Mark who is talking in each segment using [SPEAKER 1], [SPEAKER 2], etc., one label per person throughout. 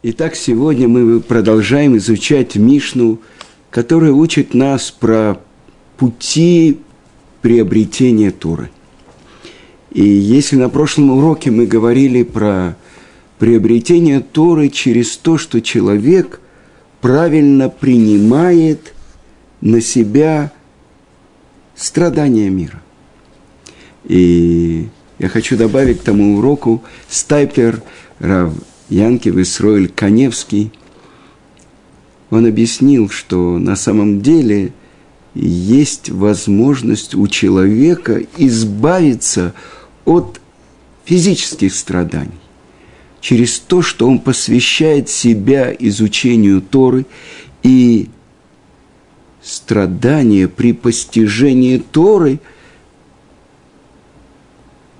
[SPEAKER 1] Итак, сегодня мы продолжаем изучать Мишну, которая учит нас про пути приобретения Туры. И если на прошлом уроке мы говорили про приобретение Торы через то, что человек правильно принимает на себя страдания мира. И я хочу добавить к тому уроку Стайпер Рав Янкев Исроиль Коневский, он объяснил, что на самом деле есть возможность у человека избавиться от физических страданий. Через то, что он посвящает себя изучению Торы и страдания при постижении Торы,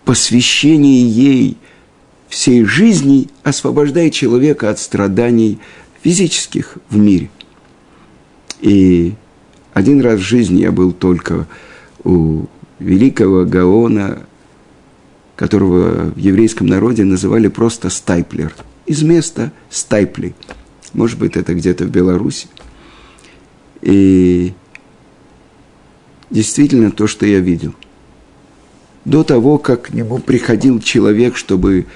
[SPEAKER 1] посвящение ей – всей жизни освобождает человека от страданий физических в мире. И один раз в жизни я был только у великого Гаона, которого в еврейском народе называли просто Стайплер, из места Стайпли. Может быть, это где-то в Беларуси. И действительно то, что я видел. До того, как к нему приходил человек, чтобы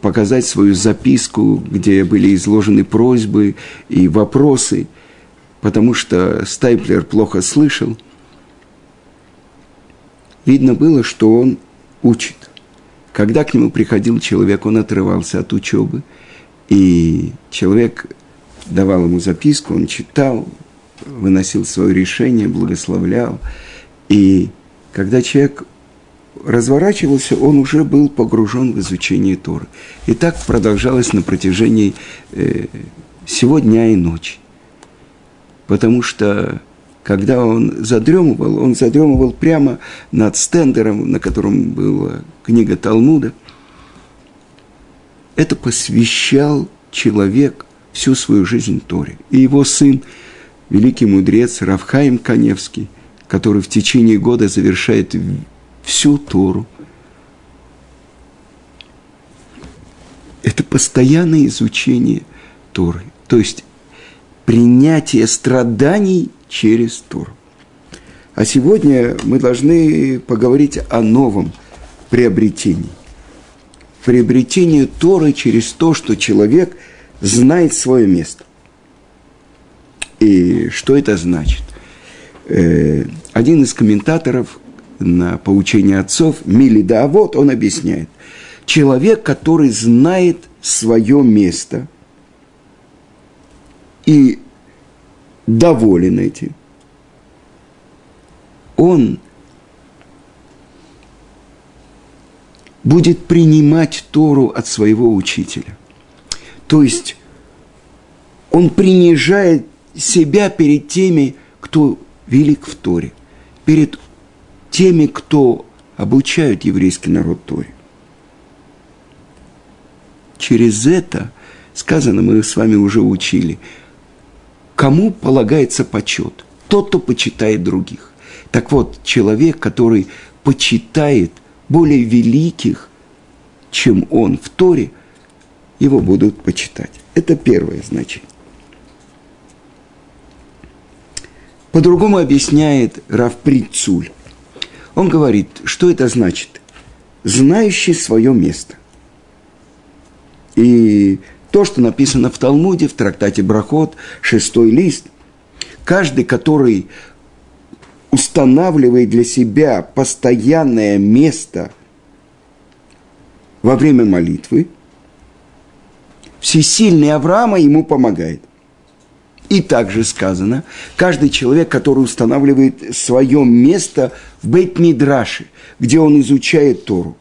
[SPEAKER 1] показать свою записку, где были изложены просьбы и вопросы, потому что Стайплер плохо слышал. Видно было, что он учит. Когда к нему приходил человек, он отрывался от учебы, и человек давал ему записку, он читал, выносил свое решение, благословлял. И когда человек разворачивался, он уже был погружен в изучение Торы. И так продолжалось на протяжении э, всего дня и ночи. Потому что, когда он задремывал, он задремывал прямо над стендером, на котором была книга Талмуда. Это посвящал человек всю свою жизнь Торе. И его сын, великий мудрец Равхаим Каневский, который в течение года завершает всю Тору. Это постоянное изучение Торы, то есть принятие страданий через Тору. А сегодня мы должны поговорить о новом приобретении. Приобретение Торы через то, что человек знает свое место. И что это значит? Э, один из комментаторов на поучение отцов, Милида, а вот он объясняет. Человек, который знает свое место и доволен этим, он будет принимать Тору от своего учителя. То есть он принижает себя перед теми, кто велик в Торе, перед теми, кто обучают еврейский народ Торе. Через это, сказано, мы с вами уже учили, кому полагается почет? Тот, кто почитает других. Так вот, человек, который почитает более великих, чем он в Торе, его будут почитать. Это первое значение. По-другому объясняет Раф Прицуль. Он говорит, что это значит? Знающий свое место. И то, что написано в Талмуде, в трактате Брахот, шестой лист, каждый, который устанавливает для себя постоянное место во время молитвы, всесильный Авраама ему помогает – и также сказано, каждый человек, который устанавливает свое место в Бейт-Мидраше, где он изучает Тору,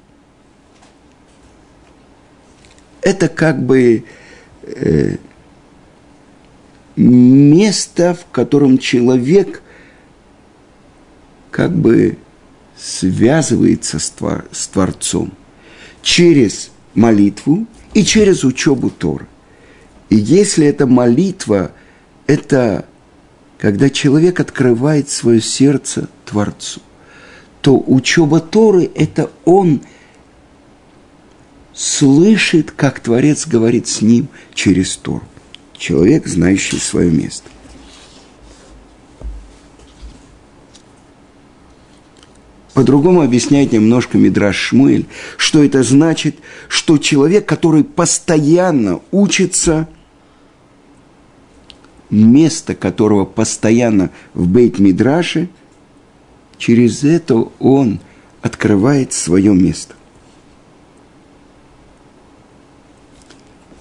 [SPEAKER 1] это как бы э, место, в котором человек как бы связывается с, твор, с Творцом через молитву и через учебу Торы. И если эта молитва – это когда человек открывает свое сердце Творцу, то учеба Торы – это он слышит, как Творец говорит с ним через Тору. Человек, знающий свое место. По-другому объясняет немножко Мидраш Шмуэль, что это значит, что человек, который постоянно учится, место которого постоянно в Бейт Мидраше, через это он открывает свое место.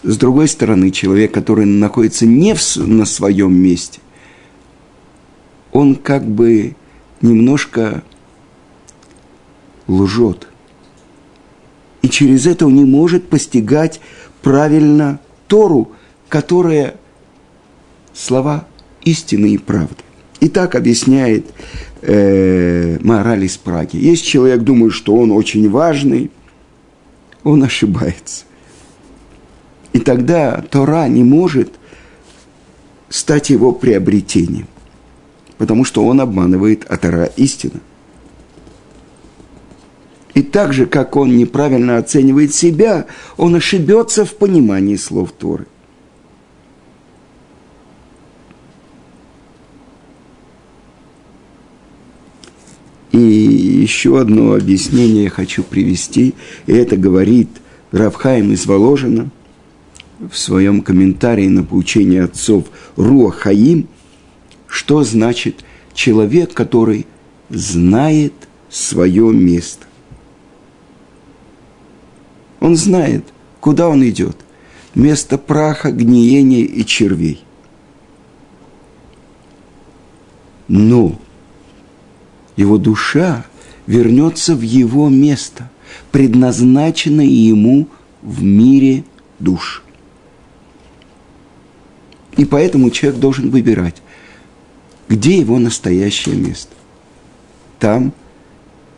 [SPEAKER 1] С другой стороны, человек, который находится не в, на своем месте, он как бы немножко лжет. И через это он не может постигать правильно Тору, которая слова истины и правды. И так объясняет э, мораль из Праги. Если человек думает, что он очень важный, он ошибается. И тогда Тора не может стать его приобретением, потому что он обманывает, а Тора – истина. И так же, как он неправильно оценивает себя, он ошибется в понимании слов Торы. И еще одно объяснение я хочу привести, и это говорит Равхаим из Воложина – в своем комментарии на поучение отцов Руа Хаим, что значит человек, который знает свое место. Он знает, куда он идет. Место праха, гниения и червей. Но его душа вернется в его место, предназначенное ему в мире душ. И поэтому человек должен выбирать, где его настоящее место. Там,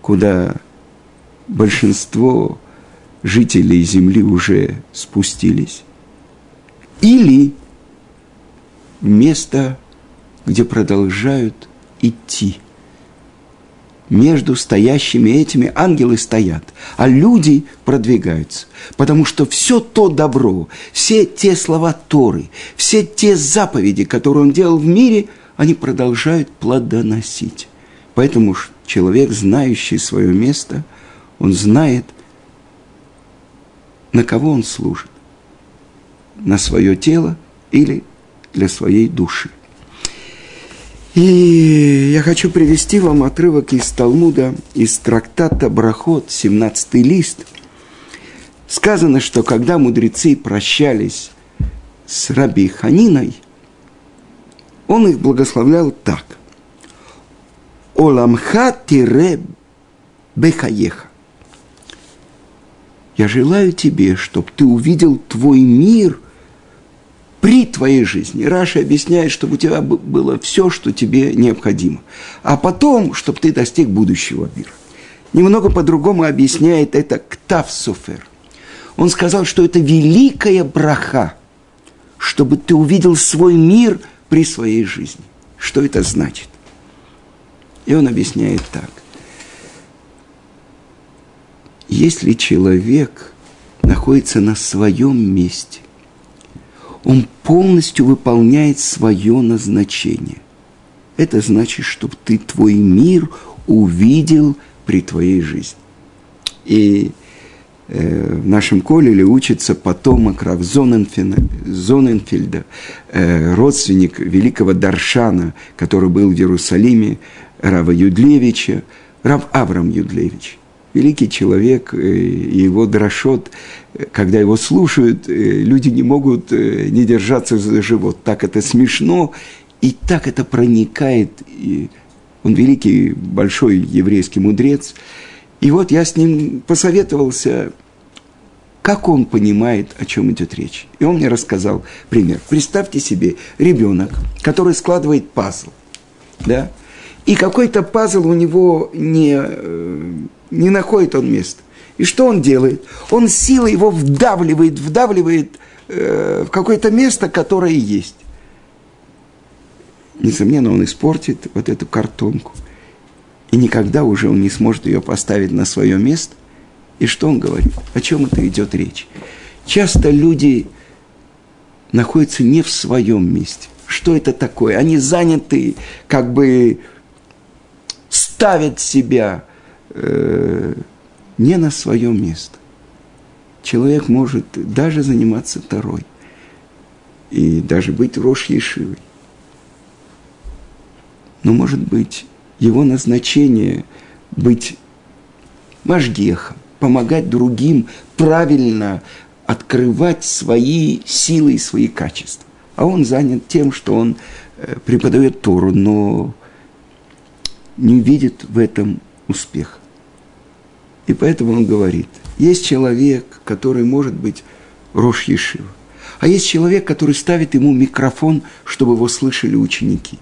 [SPEAKER 1] куда большинство жителей Земли уже спустились. Или место, где продолжают идти – между стоящими этими ангелы стоят, а люди продвигаются. Потому что все то добро, все те слова Торы, все те заповеди, которые он делал в мире, они продолжают плодоносить. Поэтому человек, знающий свое место, он знает, на кого он служит. На свое тело или для своей души. И я хочу привести вам отрывок из Талмуда, из трактата Брахот, 17 лист. Сказано, что когда мудрецы прощались с Раби Ханиной, он их благословлял так. Оламха тире бехаеха. Я желаю тебе, чтобы ты увидел твой мир при твоей жизни. Раша объясняет, чтобы у тебя было все, что тебе необходимо. А потом, чтобы ты достиг будущего мира. Немного по-другому объясняет это Ктав Суфер. Он сказал, что это великая браха, чтобы ты увидел свой мир при своей жизни. Что это значит? И он объясняет так. Если человек находится на своем месте, он полностью выполняет свое назначение. Это значит, чтобы ты твой мир увидел при твоей жизни. И э, в нашем колеле учится потомок Рав э, родственник великого Даршана, который был в Иерусалиме, Рава Юдлевича, Рав Авраам Юдлевич – великий человек, э, и его дрошот, когда его слушают, э, люди не могут э, не держаться за живот. Так это смешно, и так это проникает. Он великий, большой еврейский мудрец. И вот я с ним посоветовался, как он понимает, о чем идет речь. И он мне рассказал пример. Представьте себе ребенок, который складывает пазл, да, и какой-то пазл у него не не находит он места. И что он делает? Он силой его вдавливает, вдавливает э, в какое-то место, которое есть. Несомненно, он испортит вот эту картонку. И никогда уже он не сможет ее поставить на свое место. И что он говорит? О чем это идет речь? Часто люди находятся не в своем месте. Что это такое? Они заняты, как бы ставят себя э, не на свое место. Человек может даже заниматься второй и даже быть Рош Ешивой. Но, может быть, его назначение быть Машгехом, помогать другим правильно открывать свои силы и свои качества. А он занят тем, что он э, преподает Тору, но не видит в этом успеха. И поэтому он говорит, есть человек, который может быть Рош Ешива, а есть человек, который ставит ему микрофон, чтобы его слышали ученики.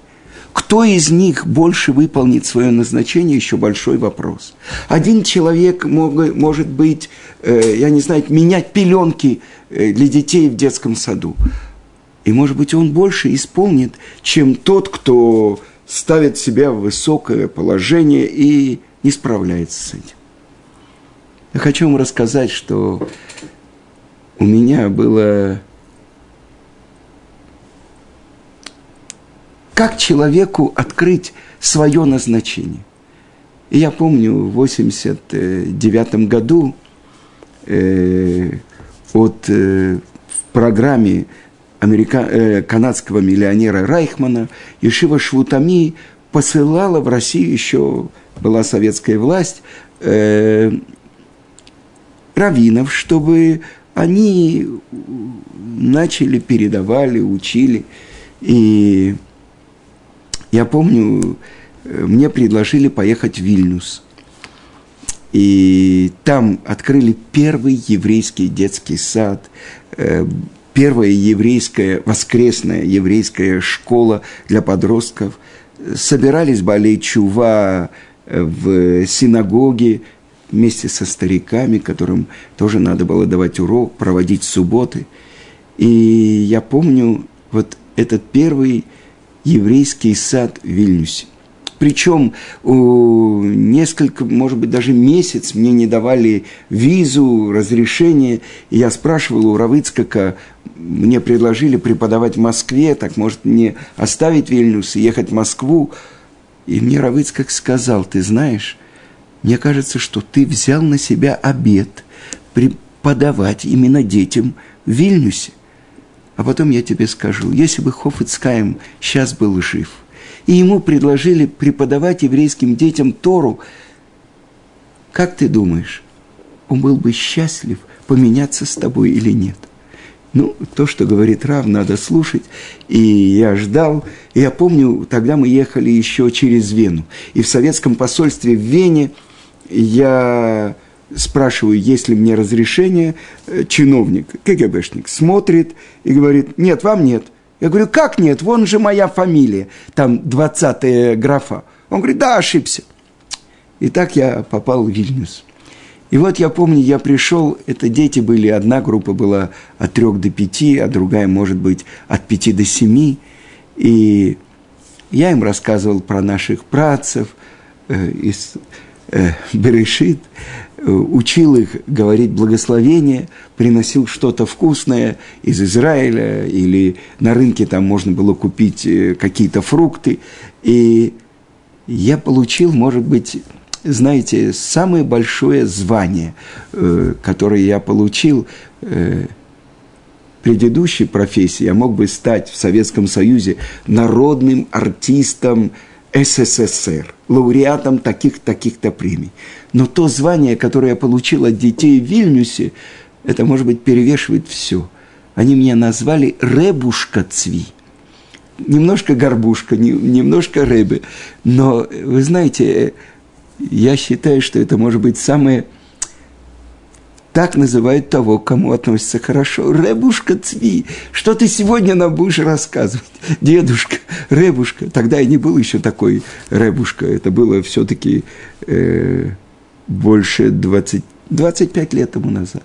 [SPEAKER 1] Кто из них больше выполнит свое назначение, еще большой вопрос. Один человек мог, может быть, э, я не знаю, менять пеленки э, для детей в детском саду. И, может быть, он больше исполнит, чем тот, кто ставит себя в высокое положение и не справляется с этим. Я хочу вам рассказать, что у меня было Как человеку открыть свое назначение? И я помню, в 89 году э, от, э, в программе америка, э, канадского миллионера Райхмана Ешива Швутами посылала в Россию еще, была советская власть, э, раввинов, чтобы они начали, передавали, учили. И я помню, э, мне предложили поехать в Вильнюс. И там открыли первый еврейский детский сад, э, первая еврейская, воскресная еврейская школа для подростков. Собирались болей чува э, в синагоге вместе со стариками, которым тоже надо было давать урок, проводить субботы. И я помню вот этот первый еврейский сад в Вильнюсе. Причем несколько, может быть, даже месяц мне не давали визу, разрешение. И я спрашивал у Равыцкака, мне предложили преподавать в Москве, так может мне оставить Вильнюс и ехать в Москву. И мне Равыцкак сказал, ты знаешь, мне кажется, что ты взял на себя обед преподавать именно детям в Вильнюсе. А потом я тебе скажу, если бы Хофицкаем сейчас был жив, и ему предложили преподавать еврейским детям Тору, как ты думаешь, он был бы счастлив поменяться с тобой или нет? Ну, то, что говорит Рав, надо слушать. И я ждал. И я помню, тогда мы ехали еще через Вену. И в советском посольстве в Вене я спрашиваю, есть ли мне разрешение, э, чиновник, КГБшник, смотрит и говорит, нет, вам нет. Я говорю, как нет, вон же моя фамилия, там 20 графа. Он говорит, да, ошибся. И так я попал в Вильнюс. И вот я помню, я пришел, это дети были, одна группа была от трех до пяти, а другая, может быть, от пяти до семи. И я им рассказывал про наших працев э, из Берешит, Э, учил их говорить благословение, приносил что-то вкусное из Израиля, или на рынке там можно было купить э, какие-то фрукты. И я получил, может быть, знаете, самое большое звание, э, которое я получил предыдущей профессии, я мог бы стать в Советском Союзе народным артистом СССР, лауреатом таких-таких-то премий. Но то звание, которое я получил от детей в Вильнюсе, это, может быть, перевешивает все. Они меня назвали Ребушка Цви. Немножко горбушка, немножко рыбы. Но, вы знаете, я считаю, что это может быть самое так называют того, к кому относятся хорошо. Ребушка Цви, что ты сегодня нам будешь рассказывать? Дедушка, Ребушка. Тогда и не был еще такой Ребушка. Это было все-таки э, больше 20, 25 лет тому назад.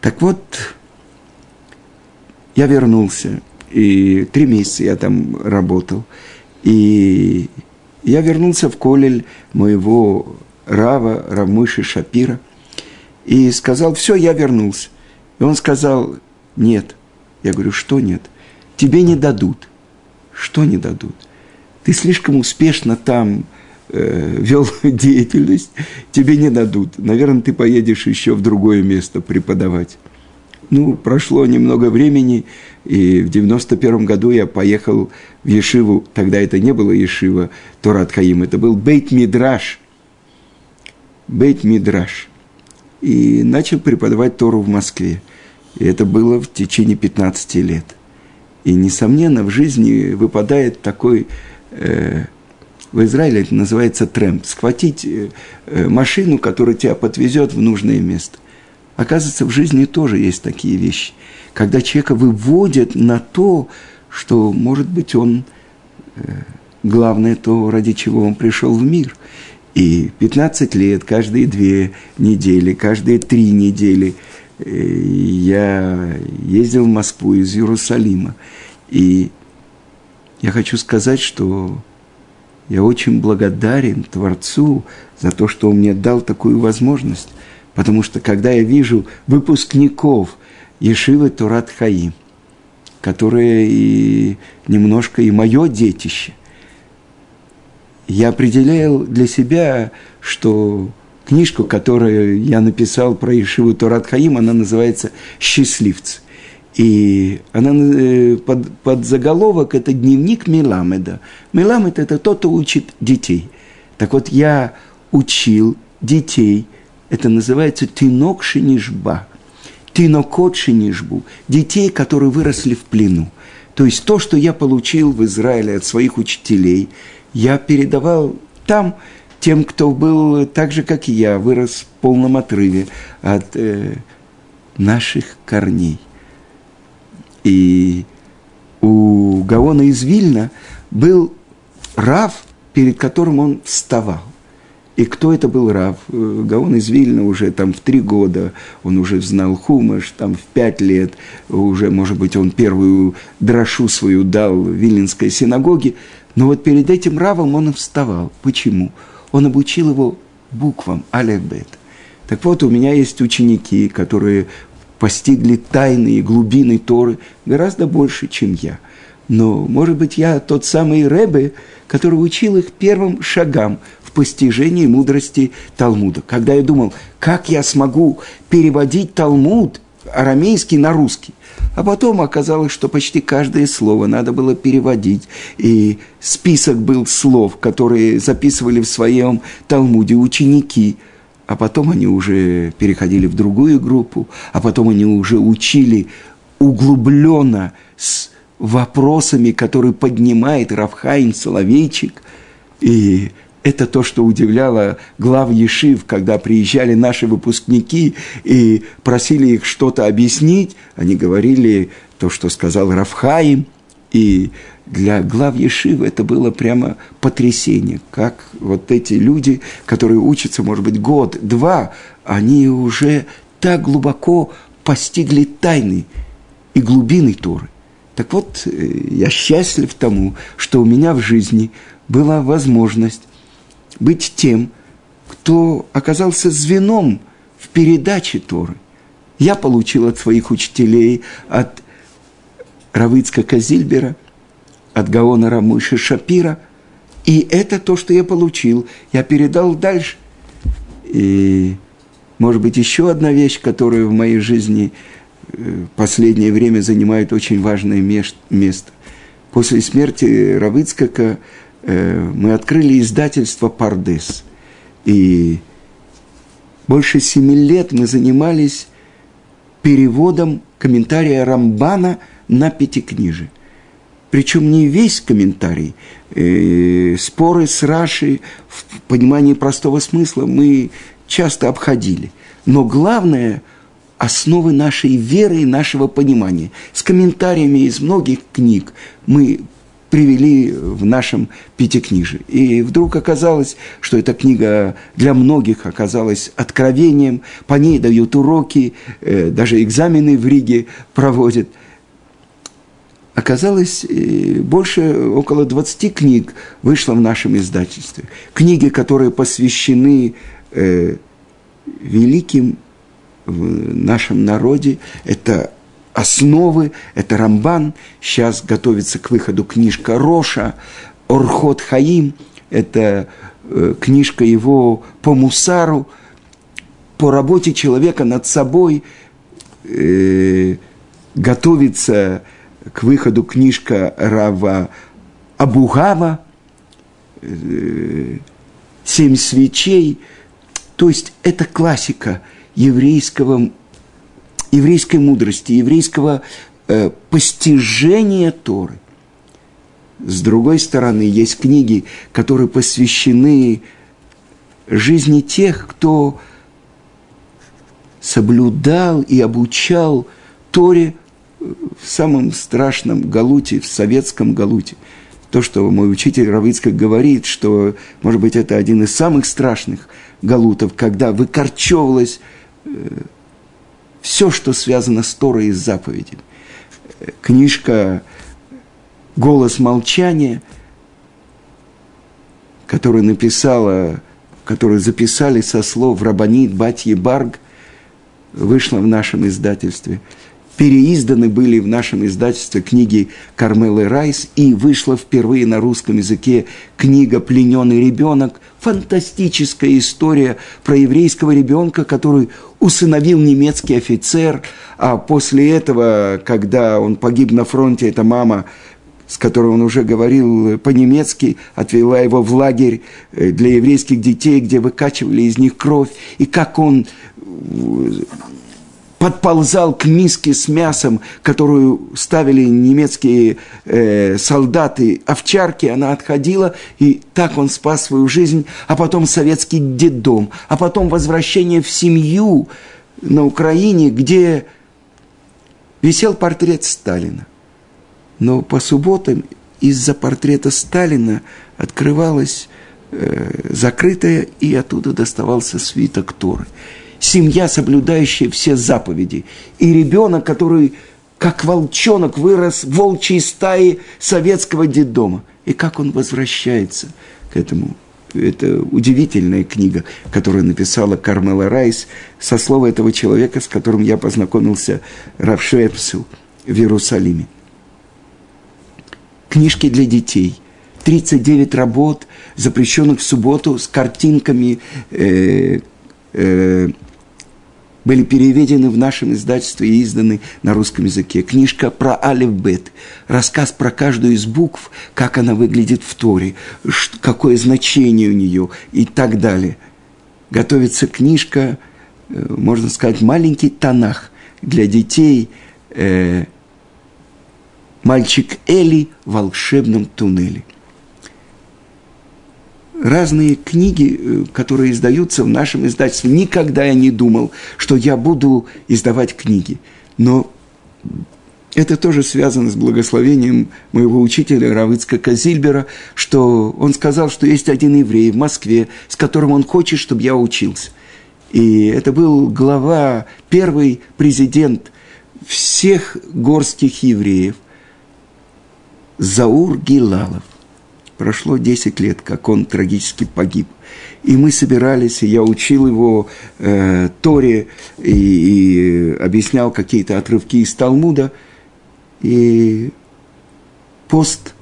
[SPEAKER 1] Так вот, я вернулся, и три месяца я там работал. И я вернулся в колель моего Рава, Рамыши Шапира, и сказал, все, я вернулся. И он сказал, нет. Я говорю, что нет? Тебе не дадут. Что не дадут? Ты слишком успешно там э, вел деятельность, тебе не дадут. Наверное, ты поедешь еще в другое место преподавать. Ну, прошло немного времени, и в 91 году я поехал в Ешиву, тогда это не было Ешива Турат Хаим, это был Бейт Мидраш. Бейт Мидраш. И начал преподавать Тору в Москве. И это было в течение 15 лет. И, несомненно, в жизни выпадает такой, э, в Израиле это называется трэмп, схватить э, э, машину, которая тебя подвезет в нужное место. Оказывается, в жизни тоже есть такие вещи, когда человека выводят на то, что, может быть, он э, главное то, ради чего он пришел в мир. И 15 лет, каждые две недели, каждые три недели э, я ездил в Москву из Иерусалима. И я хочу сказать, что я очень благодарен Творцу за то, что он мне дал такую возможность. Потому что когда я вижу выпускников Ешивы Турат Хаим, которые и немножко и мое детище, я определял для себя, что книжку, которую я написал про Ешиву Турат Хаим, она называется «Счастливцы». И она э, под, под заголовок это дневник Меламеда. Меламед это тот, кто учит детей. Так вот, я учил детей – это называется тинок шинишба. Тинокот шинишбу. Детей, которые выросли в плену. То есть то, что я получил в Израиле от своих учителей, я передавал там тем, кто был так же, как и я, вырос в полном отрыве от э, наших корней. И у Гаона из Вильна был Рав, перед которым он вставал. И кто это был Рав? Э, Гаон из Вильна уже там в три года, он уже знал Хумаш, там в пять лет, уже, может быть, он первую дрошу свою дал в Вильнинской синагоге. Но вот перед этим Равом он вставал. Почему? Он обучил его буквам алефбет. Так вот, у меня есть ученики, которые постигли тайны и глубины Торы гораздо больше, чем я. Но, может быть, я тот самый Ребе, который учил их первым шагам постижении мудрости Талмуда. Когда я думал, как я смогу переводить Талмуд арамейский на русский. А потом оказалось, что почти каждое слово надо было переводить. И список был слов, которые записывали в своем Талмуде ученики. А потом они уже переходили в другую группу, а потом они уже учили углубленно с вопросами, которые поднимает Равхайн Соловейчик. И это то, что удивляло глав Ешив, когда приезжали наши выпускники и просили их что-то объяснить. Они говорили то, что сказал Рафхаим. И для глав Ешив это было прямо потрясение. Как вот эти люди, которые учатся, может быть, год, два, они уже так глубоко постигли тайны и глубины Торы. Так вот, э, я счастлив тому, что у меня в жизни была возможность быть тем, кто оказался звеном в передаче Торы. Я получил от своих учителей, от Равыцка Казильбера, от Гаона Рамыши Шапира. И это то, что я получил, я передал дальше. И, может быть, еще одна вещь, которая в моей жизни э, последнее время занимает очень важное место. После смерти Равыцкака Э, мы открыли издательство «Пардес». И больше семи лет мы занимались переводом комментария Рамбана на пятикнижие. Причем не весь комментарий. Э, споры с Рашей в понимании простого смысла мы часто обходили. Но главное – основы нашей веры и нашего понимания. С комментариями из многих книг мы привели в нашем пятикнижии. И вдруг оказалось, что эта книга для многих оказалась откровением, по ней дают уроки, э, даже экзамены в Риге проводят. Оказалось, э, больше, около 20 книг вышло в нашем издательстве. Книги, которые посвящены э, великим в нашем народе. Это основы, это Рамбан. Сейчас готовится к выходу книжка Роша, Орхот Хаим. Это э, книжка его по Мусару, по работе человека над собой. Э, готовится к выходу книжка Рава Абугава, э, «Семь свечей». То есть это классика еврейского, еврейской мудрости, еврейского э, постижения Торы. С другой стороны, есть книги, которые посвящены жизни тех, кто соблюдал и обучал Торе – в самом страшном галуте, в советском галуте. То, что мой учитель Равицкак говорит, что, может быть, это один из самых страшных галутов, когда выкорчевывалось э, все, что связано с Торой и с заповедями. Книжка «Голос молчания», которую написала, которую записали со слов Рабанит Батье Барг, вышла в нашем издательстве – переизданы были в нашем издательстве книги Кармелы Райс, и вышла впервые на русском языке книга «Плененный ребенок», фантастическая история про еврейского ребенка, который усыновил немецкий офицер, а после этого, когда он погиб на фронте, эта мама с которой он уже говорил по-немецки, отвела его в лагерь э, для еврейских детей, где выкачивали из них кровь, и как он подползал к миске с мясом, которую ставили немецкие э, солдаты, овчарки, она отходила, и так он спас свою жизнь, а потом советский детдом, а потом возвращение в семью на Украине, где висел портрет Сталина. Но по субботам из-за портрета Сталина открывалась э, закрытая, и оттуда доставался свиток Торы семья, соблюдающая все заповеди. И ребенок, который как волчонок вырос в волчьей стае советского детдома. И как он возвращается к этому. Это удивительная книга, которую написала Кармела Райс со слова этого человека, с которым я познакомился, Равшепсу в Иерусалиме. Книжки для детей. 39 работ, запрещенных в субботу, с картинками, э, э, были переведены в нашем издательстве и изданы на русском языке. Книжка про Алиф-Бет, рассказ про каждую из букв, как она выглядит в Торе, какое значение у нее и так далее. Готовится книжка, э, можно сказать, маленький тонах для детей. Э, мальчик Эли в волшебном туннеле – разные книги, э, которые издаются в нашем издательстве. Никогда я не думал, что я буду издавать книги. Но это тоже связано с благословением моего учителя Равыцка Казильбера, что он сказал, что есть один еврей в Москве, с которым он хочет, чтобы я учился. И это был глава, первый президент всех горских евреев, Заур Гилалов. Прошло 10 лет, как он трагически погиб. И мы собирались, и я учил его э, Торе и, и объяснял какие-то отрывки из Талмуда. И пост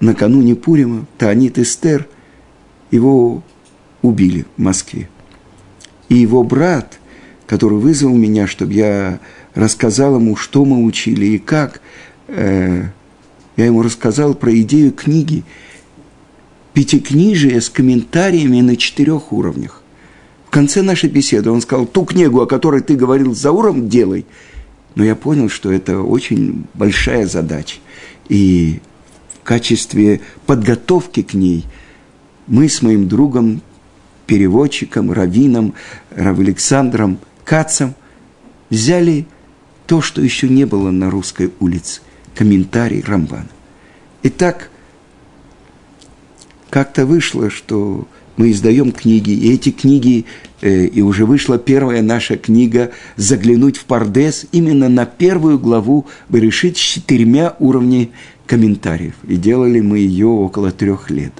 [SPEAKER 1] накануне Пурима, Таанит Эстер, его убили в Москве. И его брат, который вызвал меня, чтобы я рассказал ему, что мы учили и как, э, я ему рассказал про идею книги – пятикнижие с комментариями на четырех уровнях. В конце нашей беседы он сказал, ту книгу, о которой ты говорил с Зауром, делай. Но я понял, что это очень большая задача. И в качестве подготовки к ней мы с моим другом, переводчиком, раввином, Рав Александром Кацем взяли то, что еще не было на русской улице, комментарий Рамбана. Итак, как-то вышло, что мы издаем книги, и эти книги, э, и уже вышла первая наша книга «Заглянуть в Пардес» именно на первую главу решить с четырьмя уровнями комментариев. И делали мы ее около трех лет.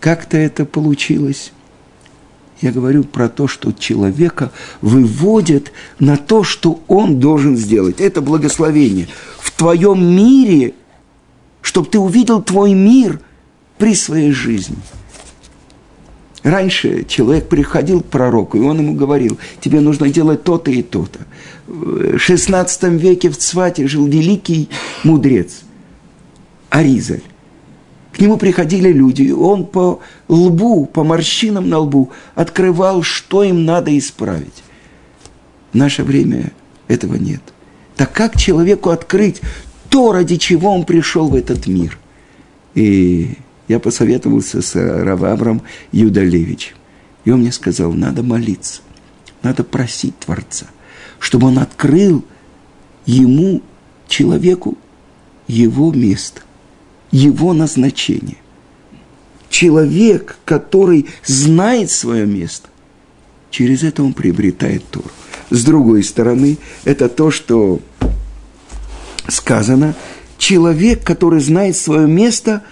[SPEAKER 1] Как-то это получилось. Я говорю про то, что человека выводят на то, что он должен сделать. Это благословение. В твоем мире, чтобы ты увидел твой мир при своей жизни. Раньше человек приходил к пророку, и он ему говорил, тебе нужно делать то-то и то-то. В XVI веке в Цвате жил великий мудрец Аризаль. К нему приходили люди, и он по лбу, по морщинам на лбу открывал, что им надо исправить. В наше время этого нет. Так как человеку открыть то, ради чего он пришел в этот мир? И я посоветовался с Равабром Юдалевичем. И он мне сказал, надо молиться, надо просить Творца, чтобы он открыл ему, человеку, его место его назначение. Человек, который знает свое место, через это он приобретает Тору. С другой стороны, это то, что сказано, человек, который знает свое место,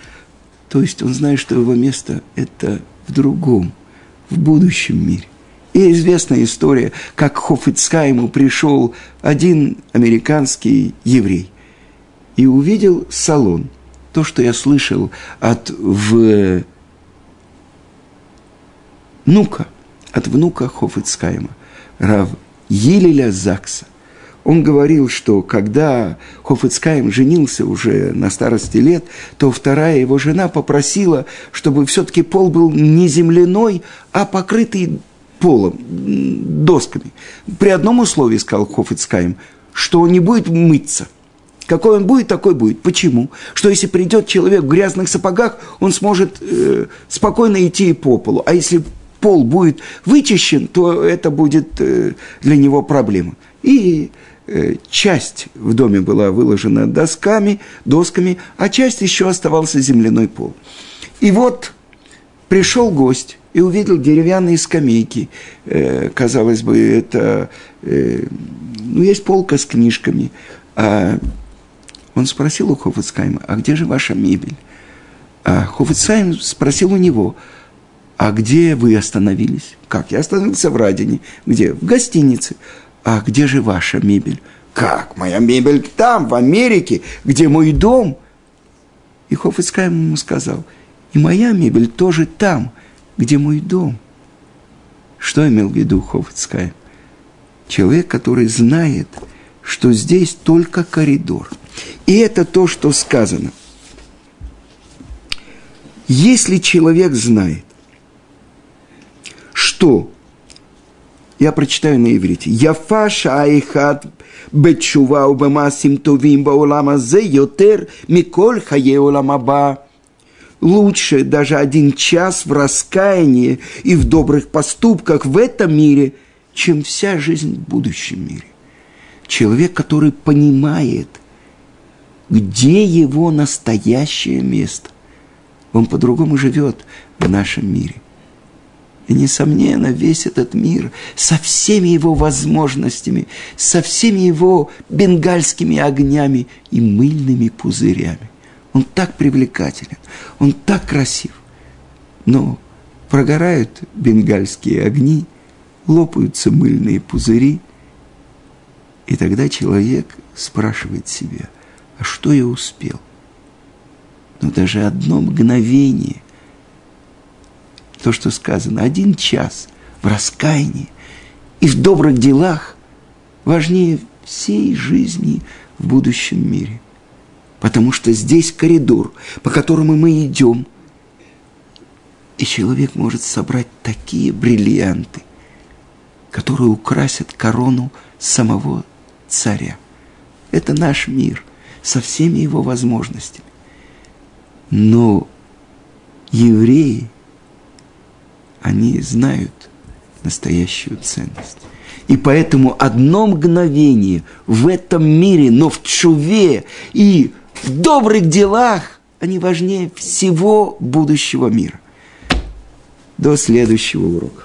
[SPEAKER 1] то есть он знает, что его место – это в другом, в будущем мире. И известная история, как Хофицкайму пришел один американский еврей и увидел салон – то, что я слышал от внука, от внука Хофицкайма, Рав Елеля Закса. Он говорил, что когда Хофицкайм женился уже на старости лет, то вторая его жена попросила, чтобы все-таки пол был не земляной, а покрытый полом, досками. При одном условии, сказал Хофицкайм, что он не будет мыться – какой он будет, такой будет. Почему? Что если придет человек в грязных сапогах, он сможет э, спокойно идти по полу. А если пол будет вычищен, то это будет э, для него проблема. И часть в доме была выложена досками, досками, а часть еще оставался земляной пол. И вот пришел гость и увидел деревянные скамейки. Э, казалось бы, это... Э, ну, есть полка с книжками. А он спросил у Хофицкайма, а где же ваша мебель? А Хофицкайм спросил у него, а где вы остановились? Как? Я остановился в Радине. Где? В гостинице. А где же ваша мебель? Как? Моя мебель там, в Америке, где мой дом. И Хофицкайм ему сказал, и моя мебель тоже там, где мой дом. Что имел в виду Хофицкайм? Человек, который знает, что здесь только коридор – и это то, что сказано. Если человек знает, что, я прочитаю на иврите, «Яфа шаихат бетшува убамасим товим баулама зе йотер миколь хае уламаба». Лучше даже один час в раскаянии и в добрых поступках в этом мире, чем вся жизнь в будущем мире. Человек, который понимает – где его настоящее место. Он по-другому живет в нашем мире. И, несомненно, весь этот мир со всеми его возможностями, со всеми его бенгальскими огнями и мыльными пузырями. Он так привлекателен, он так красив. Но прогорают бенгальские огни, лопаются мыльные пузыри, и тогда человек спрашивает себя, а что я успел? Но даже одно мгновение, то, что сказано, один час в раскаянии и в добрых делах важнее всей жизни в будущем мире. Потому что здесь коридор, по которому мы идем, и человек может собрать такие бриллианты, которые украсят корону самого царя. Это наш мир – со всеми его возможностями. Но евреи, они знают настоящую ценность. И поэтому одно мгновение в этом мире, но в чуве и в добрых делах, они важнее всего будущего мира. До следующего урока.